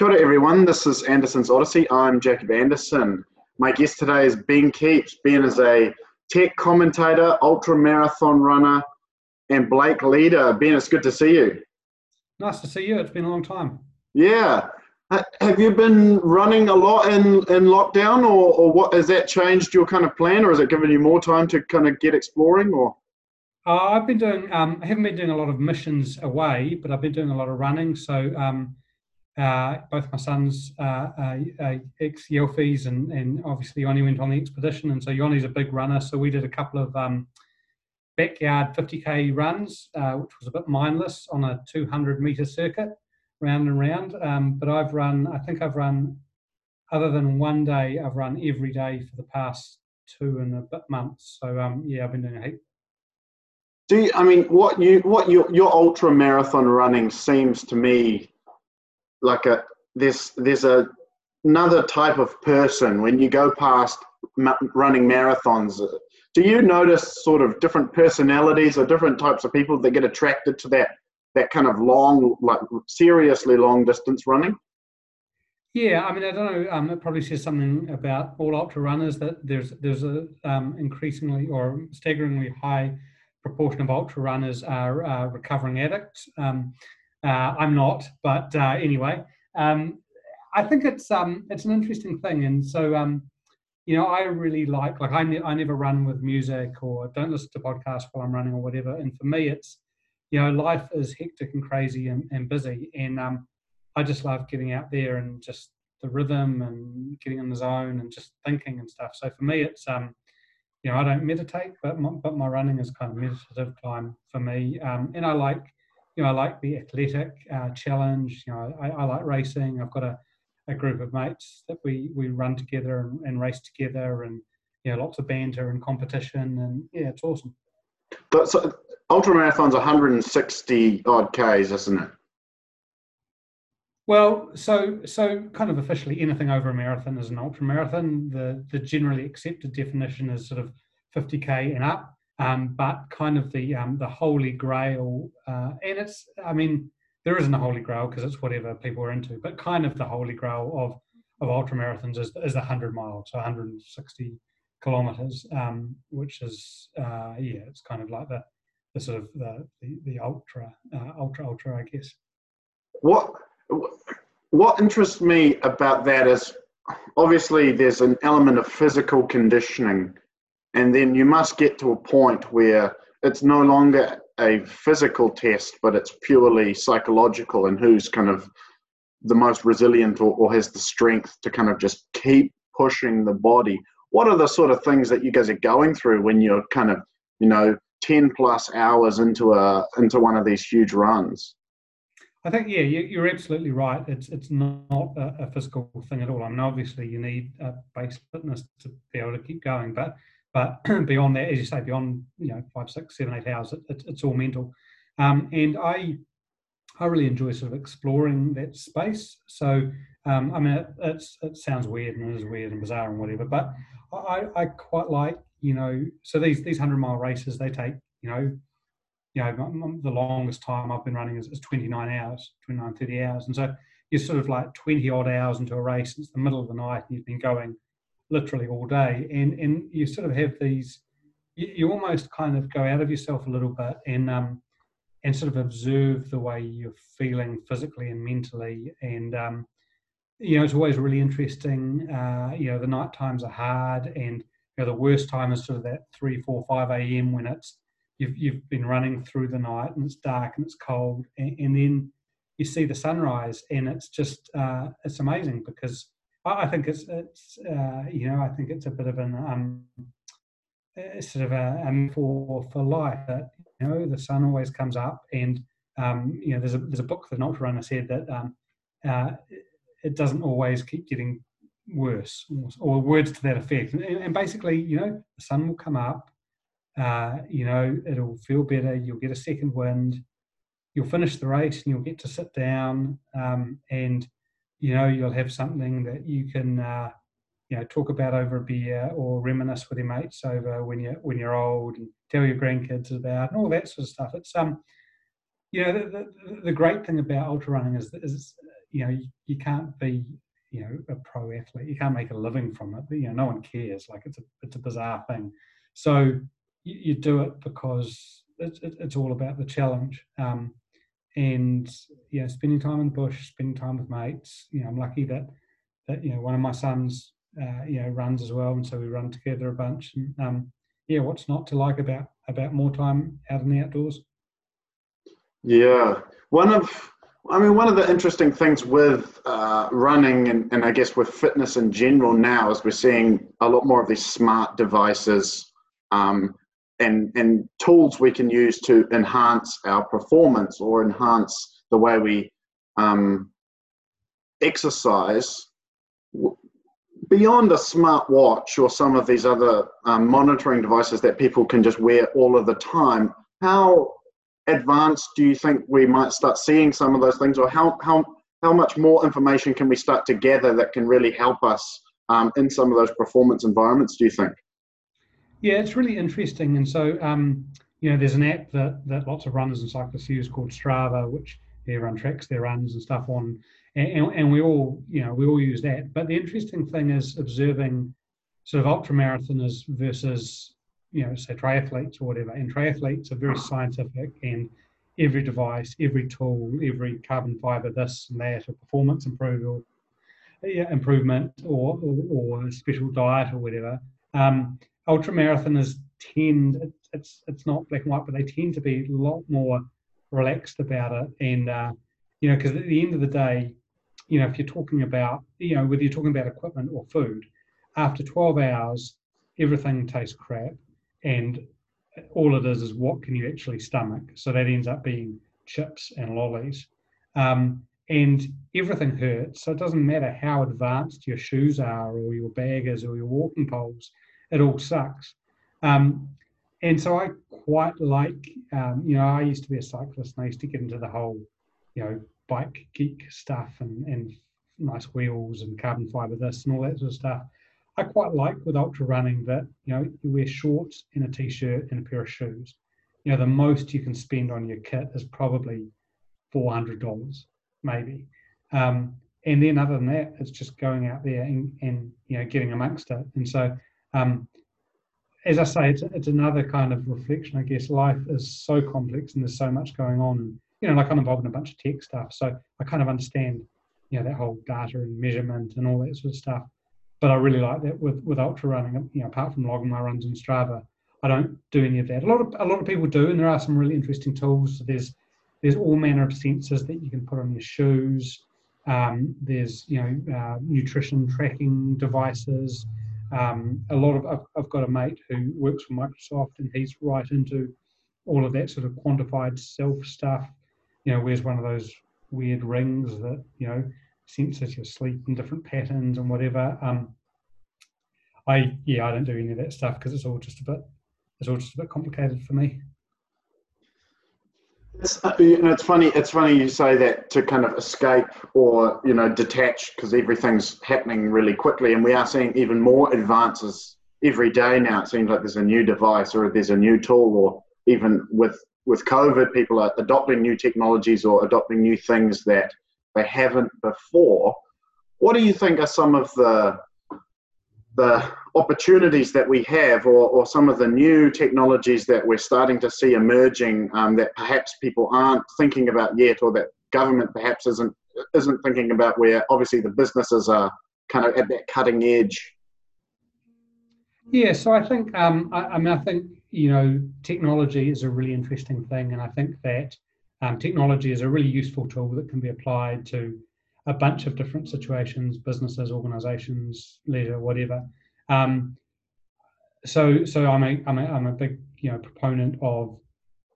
Kia ora everyone, this is Anderson's Odyssey. I'm Jacob Anderson. My guest today is Ben Kepes. Ben is a tech commentator, ultra marathon runner, and Blake leader. Ben, it's good to see you. Nice to see you. It's been a long time. Yeah. Have you been running a lot in, in lockdown, or, or what has that changed your kind of plan, or has it given you more time to kind of get exploring? Or uh, I've been doing. Um, I haven't been doing a lot of missions away, but I've been doing a lot of running. So um, uh, both my sons, uh, uh, uh ex Yelfies, and, and obviously Yoni went on the expedition, and so Yoni's a big runner. So we did a couple of um, backyard 50k runs, uh, which was a bit mindless on a 200 meter circuit, round and round. Um, but I've run, I think I've run, other than one day, I've run every day for the past two and a bit months. So um, yeah, I've been doing a heap. Do you, I mean what you what your your ultra marathon running seems to me like a there's there's a another type of person when you go past ma- running marathons. Do you notice sort of different personalities or different types of people that get attracted to that that kind of long like seriously long distance running? Yeah i mean i don't know um, it probably says something about all ultra runners that there's there's a um, increasingly or staggeringly high proportion of ultra runners are uh, recovering addicts. Um, uh, I'm not, but uh, anyway, um, I think it's um, it's an interesting thing, and so um, you know, I really like like I, ne- I never run with music or don't listen to podcasts while I'm running or whatever. And for me, it's you know, life is hectic and crazy and, and busy, and um, I just love getting out there and just the rhythm and getting in the zone and just thinking and stuff. So for me, it's um, you know, I don't meditate, but my, but my running is kind of meditative time for me, um, and I like you know, I like the athletic uh, challenge. You know, I, I, like racing. I've got a, a group of mates that we we run together and, and race together, and you know, lots of banter and competition, and yeah, it's awesome. But so, ultra marathon's 160 odd k's, isn't it? Well, so so kind of officially, anything over a marathon is an ultra marathon. The the generally accepted definition is sort of 50k and up. Um, but kind of the um, the holy grail, uh, and it's I mean there isn't a holy grail because it's whatever people are into, but kind of the holy grail of of ultra marathons is is the hundred miles, so 160 kilometers, um, which is uh, yeah, it's kind of like the the sort of the the, the ultra uh, ultra ultra, I guess. What what interests me about that is obviously there's an element of physical conditioning and then you must get to a point where it's no longer a physical test, but it's purely psychological and who's kind of the most resilient or, or, has the strength to kind of just keep pushing the body. What are the sort of things that you guys are going through when you're kind of, you know, 10 plus hours into a into one of these huge runs? I think yeah, you're absolutely right. It's it's not a, physical thing at all. I mean, obviously you need a base fitness to be able to keep going, but but beyond that, as you say, beyond you know five, six, seven, eight hours, it, it, it's all mental. Um, and I I really enjoy sort of exploring that space. So um, I mean, it, it sounds weird and it is weird and bizarre and whatever, but I, I quite like you know. So these these hundred mile races they take you know you know the longest time I've been running is, is 29 hours, 29, 30 hours, and so you're sort of like 20 odd hours into a race. It's the middle of the night and you've been going literally all day, and and you sort of have these. You, you almost kind of go out of yourself a little bit and um, and sort of observe the way you're feeling physically and mentally, and um, you know it's always really interesting. Uh, you know the night times are hard, and you know the worst time is sort of that three, four, five a.m. when it's you've you've been running through the night and it's dark and it's cold, and, and then you see the sunrise, and it's just uh, it's amazing because I think it's it's uh, you know I think it's a bit of an um, sort of a, a for for life that you know the sun always comes up and um, you know there's a there's a book that an ultra runner said that um, uh, it doesn't always keep getting worse or, or words to that effect. And, and, basically you know the sun will come up uh, you know it'll feel better you'll get a second wind you'll finish the race and you'll get to sit down um, and you know you'll have something that you can uh, you know talk about over a beer or reminisce with your mates over when you're when you're old and tell your grandkids about and all that sort of stuff. It's um you know the, the, the great thing about ultra running is, is you know, you, you can't be you know a pro athlete. You can't make a living from it. You know, no one cares. Like it's a it's a bizarre thing. So you, you do it because it's it's all about the challenge. Um, and yeah, spending time in the bush, spending time with mates. You know, I'm lucky that that you know one of my sons uh, you know runs as well, and so we run together a bunch. And um, yeah, what's not to like about about more time out in the outdoors? Yeah, one of I mean, one of the interesting things with uh, running and, and I guess with fitness in general now is we're seeing a lot more of these smart devices um, and, and tools we can use to enhance our performance or enhance the way we um, exercise. Beyond a smart watch or some of these other um, monitoring devices that people can just wear all of the time, how advanced do you think we might start seeing some of those things, or how how how much more information can we start to gather that can really help us um, in some of those performance environments? Do you think? Yeah, it's really interesting, and so um, you know, there's an app that that lots of runners and cyclists use called Strava, which everyone tracks their runs and stuff on, and, and we all you know we all use that. But the interesting thing is observing sort of ultra marathoners versus you know, say triathletes or whatever. And triathletes are very scientific, and every device, every tool, every carbon fiber, this and that, or performance improvement, improvement, or, or, or a special diet or whatever. Um, ultra marathoners tend it's it's not black and white, but they tend to be a lot more relaxed about it. And uh, you know, because at the end of the day, you know, if you're talking about you know whether you're talking about equipment or food, after 12 hours, everything tastes crap and all it is is what can you actually stomach. So that ends up being chips and lollies. Um, and everything hurts. So it doesn't matter how advanced your shoes are or your bag is or your walking poles, it all sucks. Um, and so I quite like, um, you know, I used to be a cyclist and I used to get into the whole, you know, bike geek stuff and, and nice wheels and carbon fiber this and all that sort of stuff. I quite like with ultra running that you know you wear shorts and a t-shirt and a pair of shoes. You know the most you can spend on your kit is probably four hundred dollars, maybe. Um, and then other than that, it's just going out there and, and you know getting amongst it. And so, um, as I say, it's, it's another kind of reflection. I guess life is so complex and there's so much going on. You know, like I'm involved in a bunch of tech stuff, so I kind of understand, you know, that whole data and measurement and all that sort of stuff but I really like that with with ultra running. You know, apart from logging my runs in Strava, I don't do any of that. A lot of a lot of people do, and there are some really interesting tools. There's there's all manner of sensors that you can put on your shoes. Um, there's you know uh, nutrition tracking devices. Um, a lot of I've, I've, got a mate who works for Microsoft, and he's right into all of that sort of quantified self stuff. You know, wears one of those weird rings that you know senses your sleep in different patterns and whatever. Um, I yeah, I don't do any of that stuff because it's all just a bit it's all just a bit complicated for me. It's, you know, it's funny. It's funny you say that to kind of escape or you know detach because everything's happening really quickly, and we are seeing even more advances every day now. It seems like there's a new device or there's a new tool, or even with with COVID, people are adopting new technologies or adopting new things that they haven't before. What do you think are some of the the opportunities that we have, or, or some of the new technologies that we're starting to see emerging um, that perhaps people aren't thinking about yet, or that government perhaps isn't isn't thinking about? Where obviously the businesses are kind of at that cutting edge. Yeah, so I think um, I, I mean I think you know technology is a really interesting thing, and I think that um, technology is a really useful tool that can be applied to a bunch of different situations, businesses, organizations, leisure, whatever. Um, so, so I'm a, I'm a, I'm a big, you know, proponent of,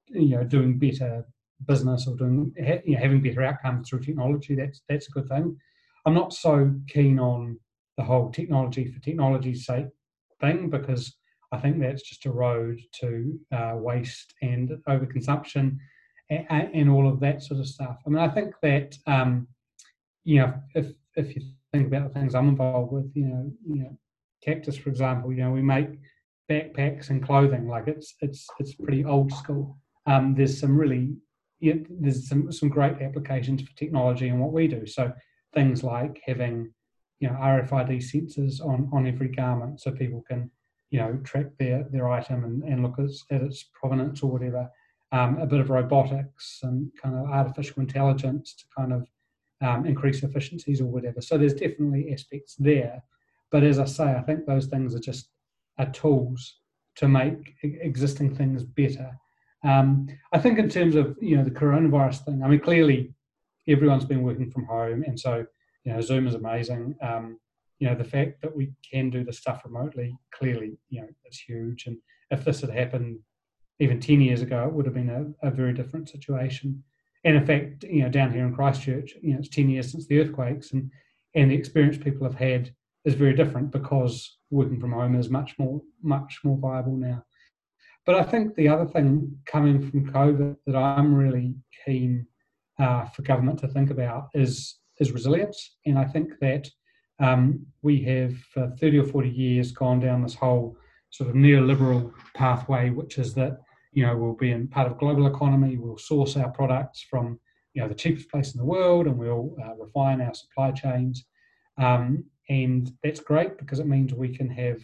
you know, doing better business or doing, you know, having better outcomes through technology. That's, that's a good thing. I'm not so keen on the whole technology for technology's sake thing because I think that's just a road to uh, waste and overconsumption and, and, all of that sort of stuff. I mean, I think that um, you know, if if you think about the things I'm involved with, you know, you know, Cactus, for example, you know, we make backpacks and clothing. Like it's it's it's pretty old school. Um, there's some really yeah, there's some, some great applications for technology and what we do. So things like having you know RFID sensors on on every garment, so people can you know track their their item and, and look at, at its provenance or whatever. Um, a bit of robotics and kind of artificial intelligence to kind of um, increase efficiencies or whatever. So there's definitely aspects there. But as I say, I think those things are just are tools to make existing things better. Um, I think in terms of you know the coronavirus thing, I mean clearly everyone's been working from home, and so you know Zoom is amazing. Um, you know the fact that we can do the stuff remotely clearly you know it's huge. And if this had happened even ten years ago, it would have been a, a very different situation. And in fact, you know down here in Christchurch, you know it's ten years since the earthquakes, and and the experience people have had is very different because working from home is much more much more viable now. But I think the other thing coming from COVID that I'm really keen uh, for government to think about is is resilience, and I think that um, we have for 30 or 40 years gone down this whole sort of neoliberal pathway, which is that you know we'll be in part of global economy, we'll source our products from you know the cheapest place in the world, and we'll uh, refine our supply chains, um, and that's great because it means we can have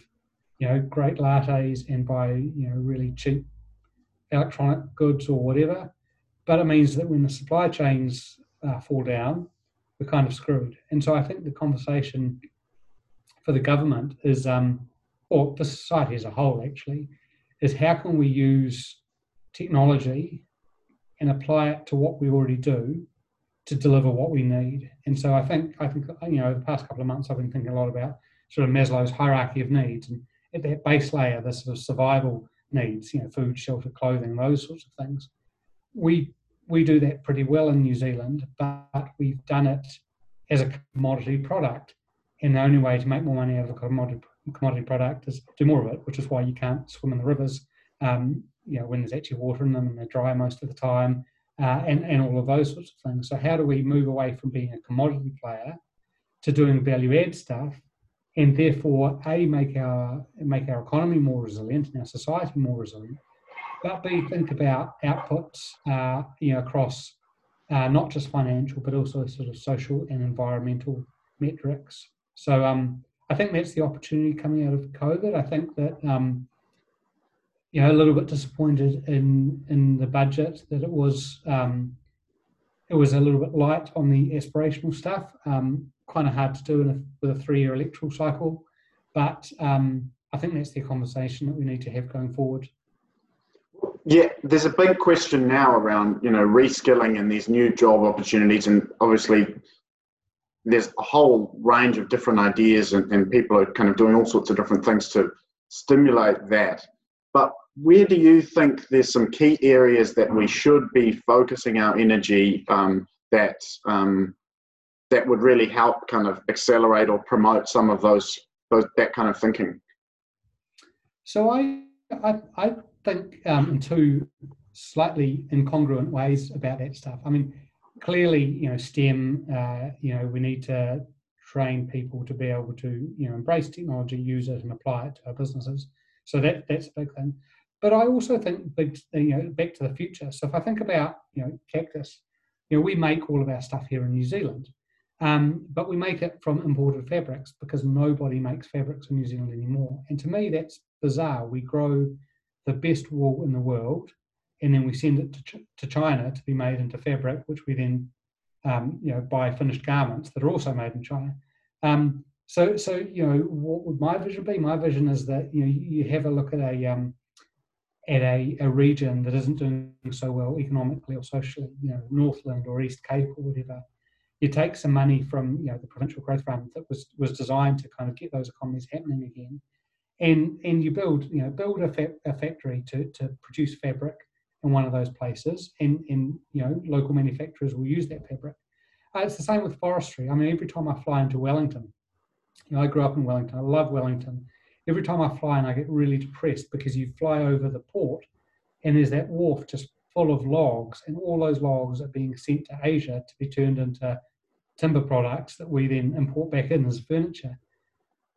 you know great lattes and buy you know really cheap electronic goods or whatever. But it means that when the supply chains uh, fall down we're kind of screwed. And so i think the conversation for the government is um, or the society as a whole actually is how can we use technology and apply it to what we already do to deliver what we need. And so I think I think you know the past couple of months I've been thinking a lot about sort of Maslow's hierarchy of needs and at that base layer, the sort of survival needs, you know, food, shelter, clothing, those sorts of things. We we do that pretty well in New Zealand, but we've done it as a commodity product. And the only way to make more money out of a commodity commodity product is do more of it, which is why you can't swim in the rivers, um, you know, when there's actually water in them and they're dry most of the time uh, and, and all of those sorts of things. So, how do we move away from being a commodity player to doing value add stuff and therefore, A, make our, make our economy more resilient and our society more resilient, but B, think about outputs uh, you know, across uh, not just financial, but also sort of social and environmental metrics. So, um, I think that's the opportunity coming out of COVID. I think that um, you know, a little bit disappointed in in the budget that it was um, it was a little bit light on the aspirational stuff. Um, kind of hard to do a, with a three-year electoral cycle, but um, I think that's the conversation that we need to have going forward. Yeah, there's a big question now around you know reskilling and these new job opportunities, and obviously there's a whole range of different ideas, and, and people are kind of doing all sorts of different things to stimulate that. But where do you think there's some key areas that we should be focusing our energy um, that um, that would really help kind of accelerate or promote some of those, those that kind of thinking? So I I, I think um, in two slightly incongruent ways about that stuff. I mean, clearly, you know, STEM, uh, you know, we need to train people to be able to, you know, embrace technology, use it, and apply it to our businesses. So that that's a big thing. But I also think you know, back to the future. So if I think about, you know, cactus, you know, we make all of our stuff here in New Zealand, um, but we make it from imported fabrics because nobody makes fabrics in New Zealand anymore. And to me, that's bizarre. We grow the best wool in the world, and then we send it to, Ch- to China to be made into fabric, which we then, um, you know, buy finished garments that are also made in China. Um, so, so you know, what would my vision be? My vision is that you know you have a look at a um, at a, a region that isn't doing so well economically or socially, you know, Northland or East Cape or whatever, you take some money from you know the provincial growth fund that was was designed to kind of get those economies happening again, and and you build you know build a, fa- a factory to to produce fabric in one of those places, and and you know local manufacturers will use that fabric. Uh, it's the same with forestry. I mean, every time I fly into Wellington, you know, I grew up in Wellington. I love Wellington every time I fly and I get really depressed because you fly over the port and there's that wharf just full of logs and all those logs are being sent to Asia to be turned into timber products that we then import back in as furniture.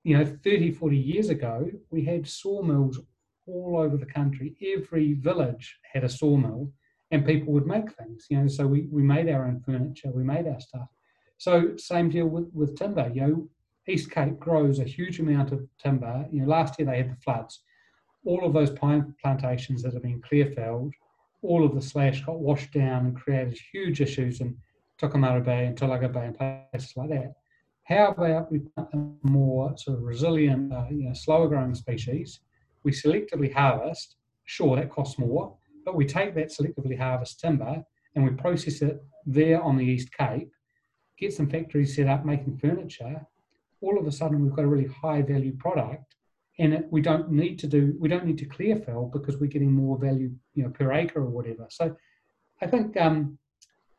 You know, 30, 40 years ago, we had sawmills all over the country. Every village had a sawmill and people would make things. You know, so we, we made our own furniture, we made our stuff. So same deal with, with timber. You know, East Cape grows a huge amount of timber. You know, last year they had the floods. All of those pine plantations that have been clear felled, all of the slash got washed down and created huge issues in Tokomaru Bay and Tolaga Bay and places like that. How about we plant a more sort of resilient, uh, you know, slower growing species? We selectively harvest. Sure, that costs more, but we take that selectively harvest timber and we process it there on the East Cape, get some factories set up making furniture. All of a sudden, we've got a really high value product, and it, we don't need to do we don't need to clear fell because we're getting more value, you know, per acre or whatever. So, I think um,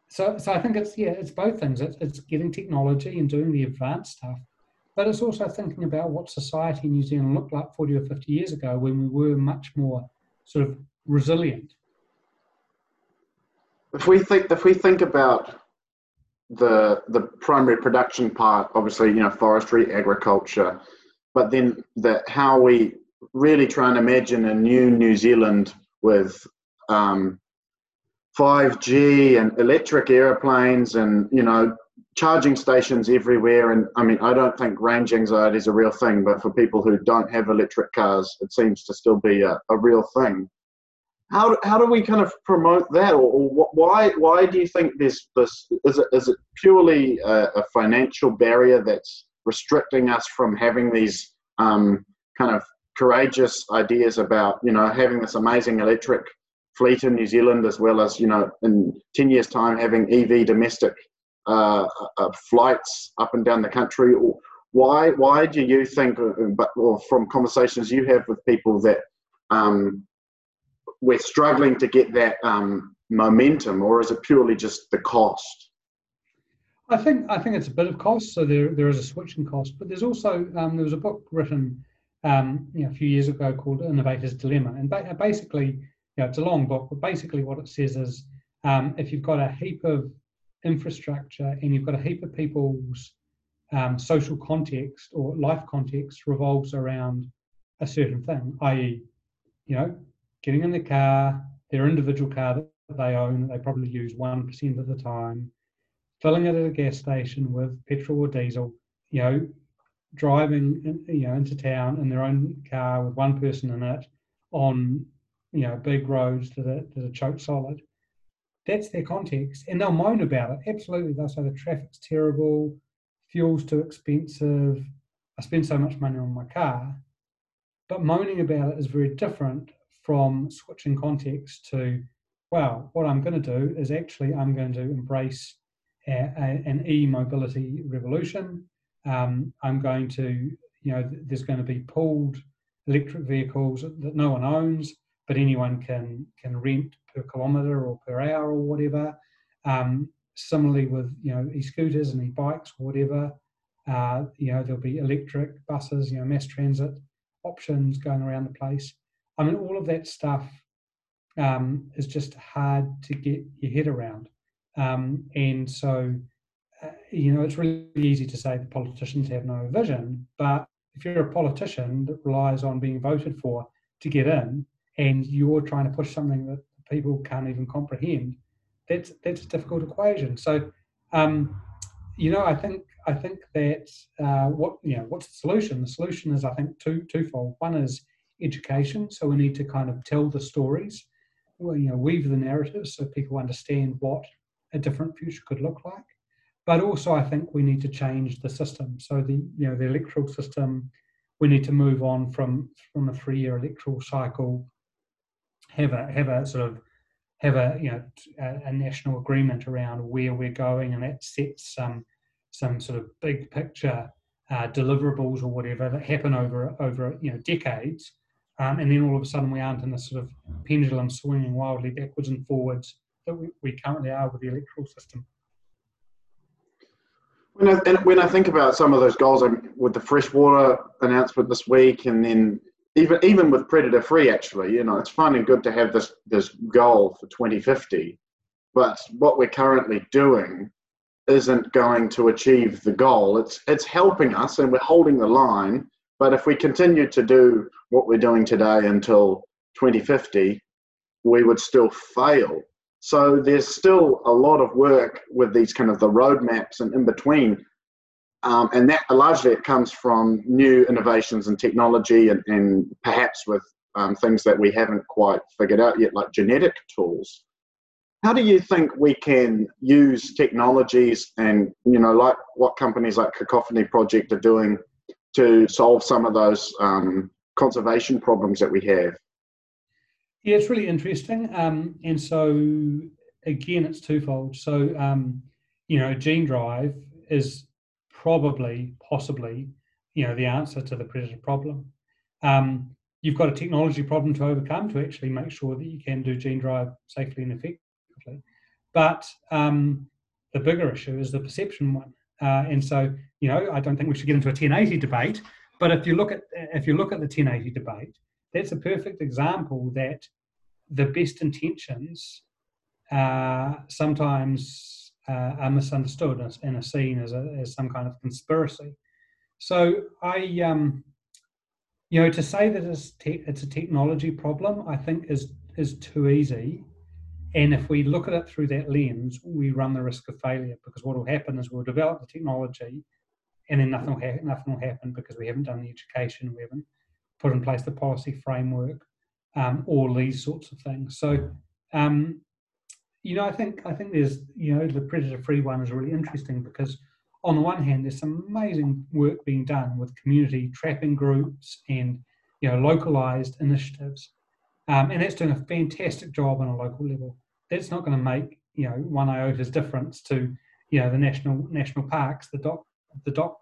so. So I think it's yeah, it's both things. It's, it's getting technology and doing the advanced stuff, but it's also thinking about what society in New Zealand looked like 40 or 50 years ago when we were much more sort of resilient. If we think if we think about the the primary production part, obviously, you know, forestry, agriculture, but then the how we really try and imagine a new New Zealand with um, 5G and electric airplanes and you know charging stations everywhere. And I mean, I don't think range anxiety is a real thing, but for people who don't have electric cars, it seems to still be a, a real thing. How, how do we kind of promote that, or, or why why do you think there's this? Is it is it purely a, a financial barrier that's restricting us from having these um, kind of courageous ideas about you know having this amazing electric fleet in New Zealand, as well as you know in ten years' time having EV domestic uh, uh, flights up and down the country? Why why do you think, uh, but or from conversations you have with people that um, we're struggling to get that um, momentum, or is it purely just the cost? I think I think it's a bit of cost. So there there is a switching cost, but there's also um, there was a book written um, you know, a few years ago called Innovator's Dilemma, and ba- basically, you know, it's a long book, but basically what it says is um, if you've got a heap of infrastructure and you've got a heap of people's um, social context or life context revolves around a certain thing, i.e., you know, getting in the car, their individual car that they own, they probably use 1% of the time, filling it at a gas station with petrol or diesel, you know, driving in, you know into town in their own car with one person in it on you know big roads that are, that are choke solid. That's their context, and they'll moan about it. Absolutely, they'll say the traffic's terrible, fuel's too expensive, I spend so much money on my car. But moaning about it is very different from switching context to, well, what I'm going to do is actually I'm going to embrace a, a, an e-mobility revolution. Um, I'm going to, you know, there's going to be pooled electric vehicles that no one owns, but anyone can can rent per kilometre or per hour or whatever. Um, similarly with you know e-scooters and e-bikes whatever, uh, you know there'll be electric buses, you know mass transit options going around the place. I mean, all of that stuff um, is just hard to get your head around. Um, and so, uh, you know, it's really easy to say the politicians have no vision, but if you're a politician that relies on being voted for to get in, and you're trying to push something that people can't even comprehend, that's that's a difficult equation. So, um, you know, I think I think that uh, what you know, what's the solution? The solution is I think two twofold. One is education. So we need to kind of tell the stories, you know, weave the narratives so people understand what a different future could look like. But also, I think we need to change the system. So the you know the electoral system, we need to move on from from a three-year electoral cycle. Have a have a sort of have a you know a, a national agreement around where we're going, and that sets some some sort of big picture uh, deliverables or whatever that happen over over you know decades um, and then all of a sudden we aren't in this sort of pendulum swinging wildly backwards and forwards that we, we currently are with the electoral system. When I, and when I think about some of those goals, I'm, with the freshwater announcement this week, and then even even with predator free, actually, you know, it's fun and good to have this this goal for 2050, but what we're currently doing isn't going to achieve the goal. It's it's helping us, and we're holding the line, but if we continue to do what we're doing today until 2050, we would still fail. So there's still a lot of work with these kind of the roadmaps and in between. Um, and that largely it comes from new innovations in technology and, and perhaps with um, things that we haven't quite figured out yet, like genetic tools. How do you think we can use technologies and, you know, like what companies like Cacophony Project are doing to solve some of those um, conservation problems that we have? Yeah, it's really interesting. Um, and so, again, it's twofold. So, um, you know, gene drive is probably, possibly, you know, the answer to the predator problem. Um, you've got a technology problem to overcome to actually make sure that you can do gene drive safely and effectively but um, the bigger issue is the perception one. Uh, and so, you know, I don't think we should get into a 1080 debate. But if you look at if you look at the 1080 debate, that's a perfect example that the best intentions uh, sometimes uh, are misunderstood and are seen as, a, as some kind of conspiracy. So I, um, you know, to say that it's, te- it's a technology problem, I think is is too easy. And if we look at it through that lens, we run the risk of failure because what will happen is we'll develop the technology and then nothing will, ha- nothing will happen because we haven't done the education, we haven't put in place the policy framework, um, all these sorts of things. So, um, you know, I think I think there's you know the predator-free one is really interesting because on the one hand, there's some amazing work being done with community trapping groups and you know localized initiatives, um, and that's doing a fantastic job on a local level that's not going to make you know one iota's difference to you know the national national parks, the DOC the DOC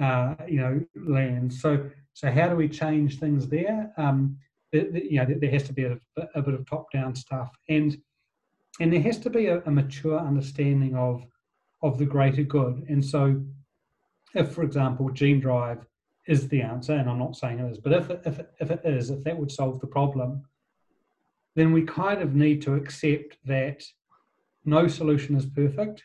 uh, you know land. So so how do we change things there? Um, the, the, you know there has to be a, a bit of top down stuff and and there has to be a, a mature understanding of of the greater good. And so if for example gene drive is the answer, and I'm not saying it is, but if it, if it, if it is, if that would solve the problem, then we kind of need to accept that no solution is perfect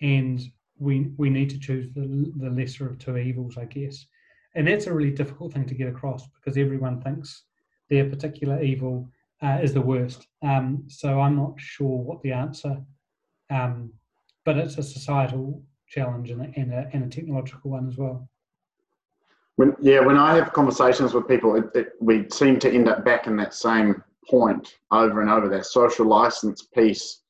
and we we need to choose the, the lesser of two evils i guess. And that's a really difficult thing to get across because everyone thinks their particular evil uh, is the worst. Um, so i'm not sure what the answer um, but it's a societal challenge and a, and a, and a technological one as well. When, yeah when i have conversations with people it, it, we seem to end up back in that same point over and over. That social license piece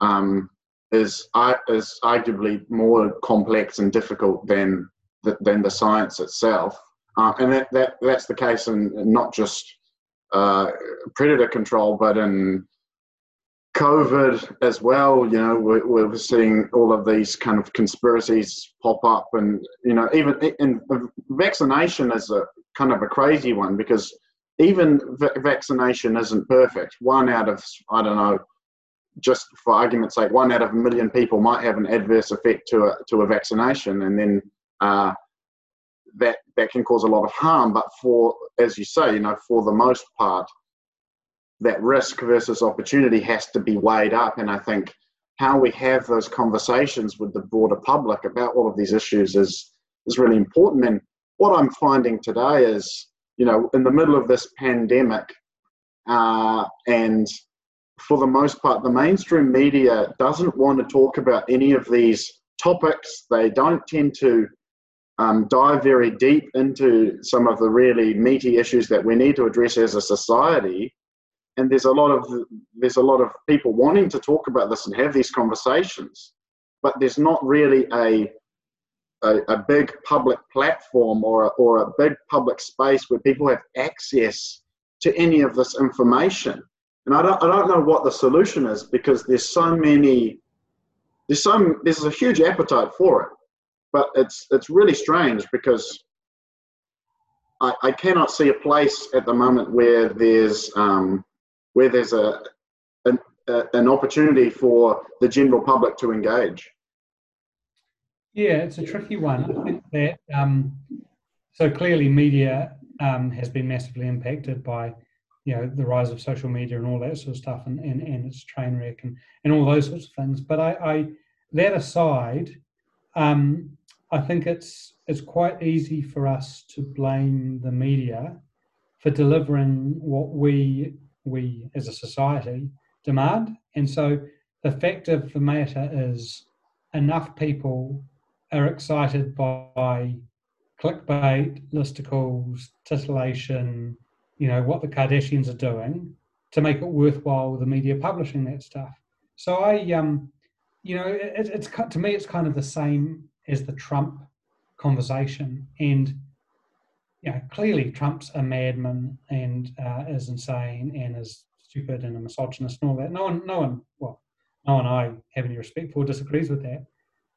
um, is is arguably more complex and difficult than the, than the science itself, uh, and that, that that's the case in not just uh, predator control, but in COVID as well. You know, we're, we're seeing all of these kind of conspiracies pop up, and you know, even in vaccination is a kind of a crazy one because even v- vaccination isn't perfect. One out of, I don't know, just for argument's sake, one out of a million people might have an adverse effect to a, to a vaccination, and then uh, that that can cause a lot of harm. But for, as you say, you know, for the most part, that risk versus opportunity has to be weighed up. And I think how we have those conversations with the broader public about all of these issues is is really important. And what I'm finding today is you know, in the middle of this pandemic, uh, and for the most part, the mainstream media doesn't want to talk about any of these topics. They don't tend to um, dive very deep into some of the really meaty issues that we need to address as a society. And there's a lot of there's a lot of people wanting to talk about this and have these conversations, but there's not really a a, a big public platform or a, or a big public space where people have access to any of this information. And I don't, I don't know what the solution is because there's so many, there's some, there's a huge appetite for it, but it's, it's really strange because I, I cannot see a place at the moment where there's, um, where there's a, an, a, an opportunity for the general public to engage. Yeah, it's a tricky one. I think that um, so clearly media um, has been massively impacted by you know the rise of social media and all that sort of stuff and, and, and its train wreck and, and all those sorts of things. But I, I that aside, um, I think it's it's quite easy for us to blame the media for delivering what we we as a society demand. And so the fact of the matter is, enough people are excited by clickbait, listicles, titillation, you know, what the Kardashians are doing to make it worthwhile the media publishing that stuff. So I, um, you know, it, it's to me, it's kind of the same as the Trump conversation. And, you know, clearly Trump's a madman and uh, is insane and is stupid and a misogynist and all that. No one, no one, well, no one I have any respect for disagrees with that.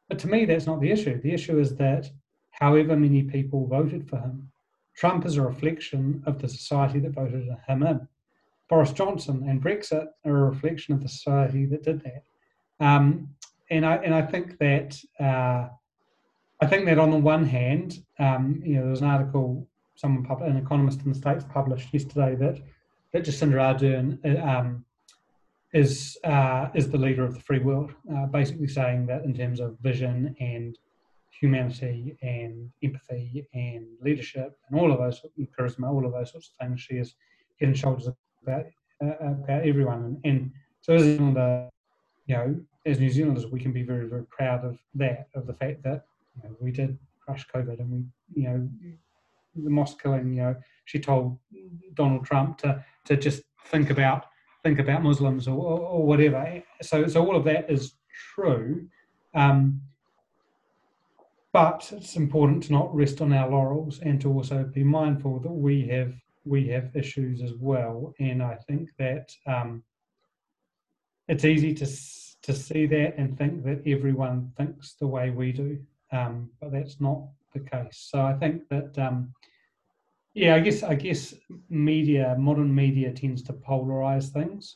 But to me, that's not the issue. The issue is that however many people voted for him, Trump is a reflection of the society that voted him in. Boris Johnson and Brexit are a reflection of the society that did that. Um, and I and I think that uh, I think that on the one hand, um, you know, there was an article someone pub- an economist in the states published yesterday that that Jacinda Ardern uh, um, is uh, is the leader of the free world, uh, basically saying that in terms of vision and humanity and empathy and leadership and all of those charisma, all of those sorts of things, she is head and shoulders about uh, about everyone. And, and so as the you know, as New Zealanders, we can be very, very proud of that, of the fact that you know, we did crush COVID and we, you know, the mosque killing, you know, she told Donald Trump to to just think about think about Muslims or, or, or whatever. So so all of that is true. Um, but it's important to not rest on our laurels and to also be mindful that we have we have issues as well. And I think that um, it's easy to to see that and think that everyone thinks the way we do, um, but that's not the case. So I think that um, yeah, I guess I guess media, modern media tends to polarize things.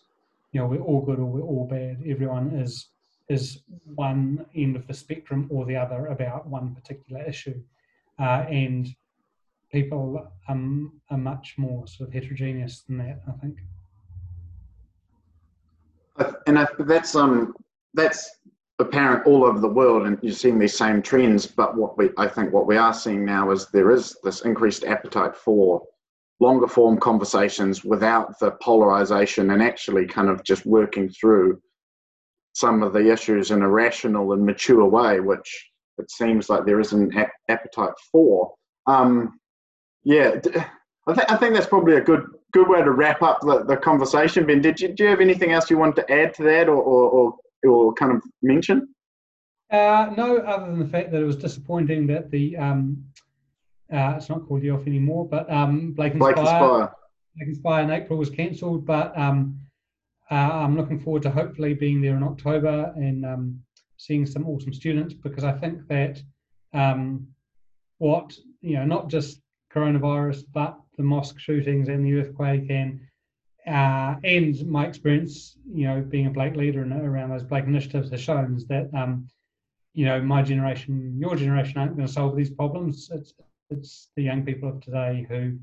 You know, we're all good or we're all bad. Everyone is is one end of the spectrum or the other about one particular issue, uh, and people um, are much more sort of heterogeneous than that. I think and I, that's um that's apparent all over the world, and you're seeing these same trends. But what we I think what we are seeing now is there is this increased appetite for longer form conversations without the polarization and actually kind of just working through some of the issues in a rational and mature way, which it seems like there is an ap- appetite for. Um, yeah, I, th- I think that's probably a good good way to wrap up the, the conversation. Ben, did you, do you have anything else you want to add to that or, or, or, or kind of mention? Uh, no, other than the fact that it was disappointing that the um, uh, it's not called the off anymore, but um, Blake Inspire, Blake Inspire. Blake Inspire in April was cancelled, but um, uh, I'm looking forward to hopefully being there in October and um, seeing some awesome students because I think that um, what you know, not just coronavirus, but the mosque shootings and the earthquake and uh, and my experience, you know, being a Blake leader and around those Blake initiatives has shown is that, um, you know, my generation, your generation aren't going to solve these problems. It's it's the young people of today who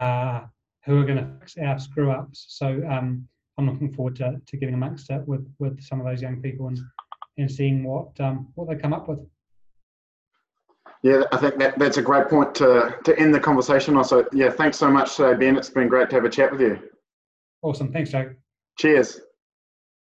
uh, who are going to fix our screw ups. So um, I'm looking forward to, to getting amongst it with with some of those young people and and seeing what um, what they come up with. Yeah, I think that, that's a great point to, to end the conversation Also, Yeah, thanks so much today, Ben. It's been great to have a chat with you. Awesome. Thanks, Jack. Cheers.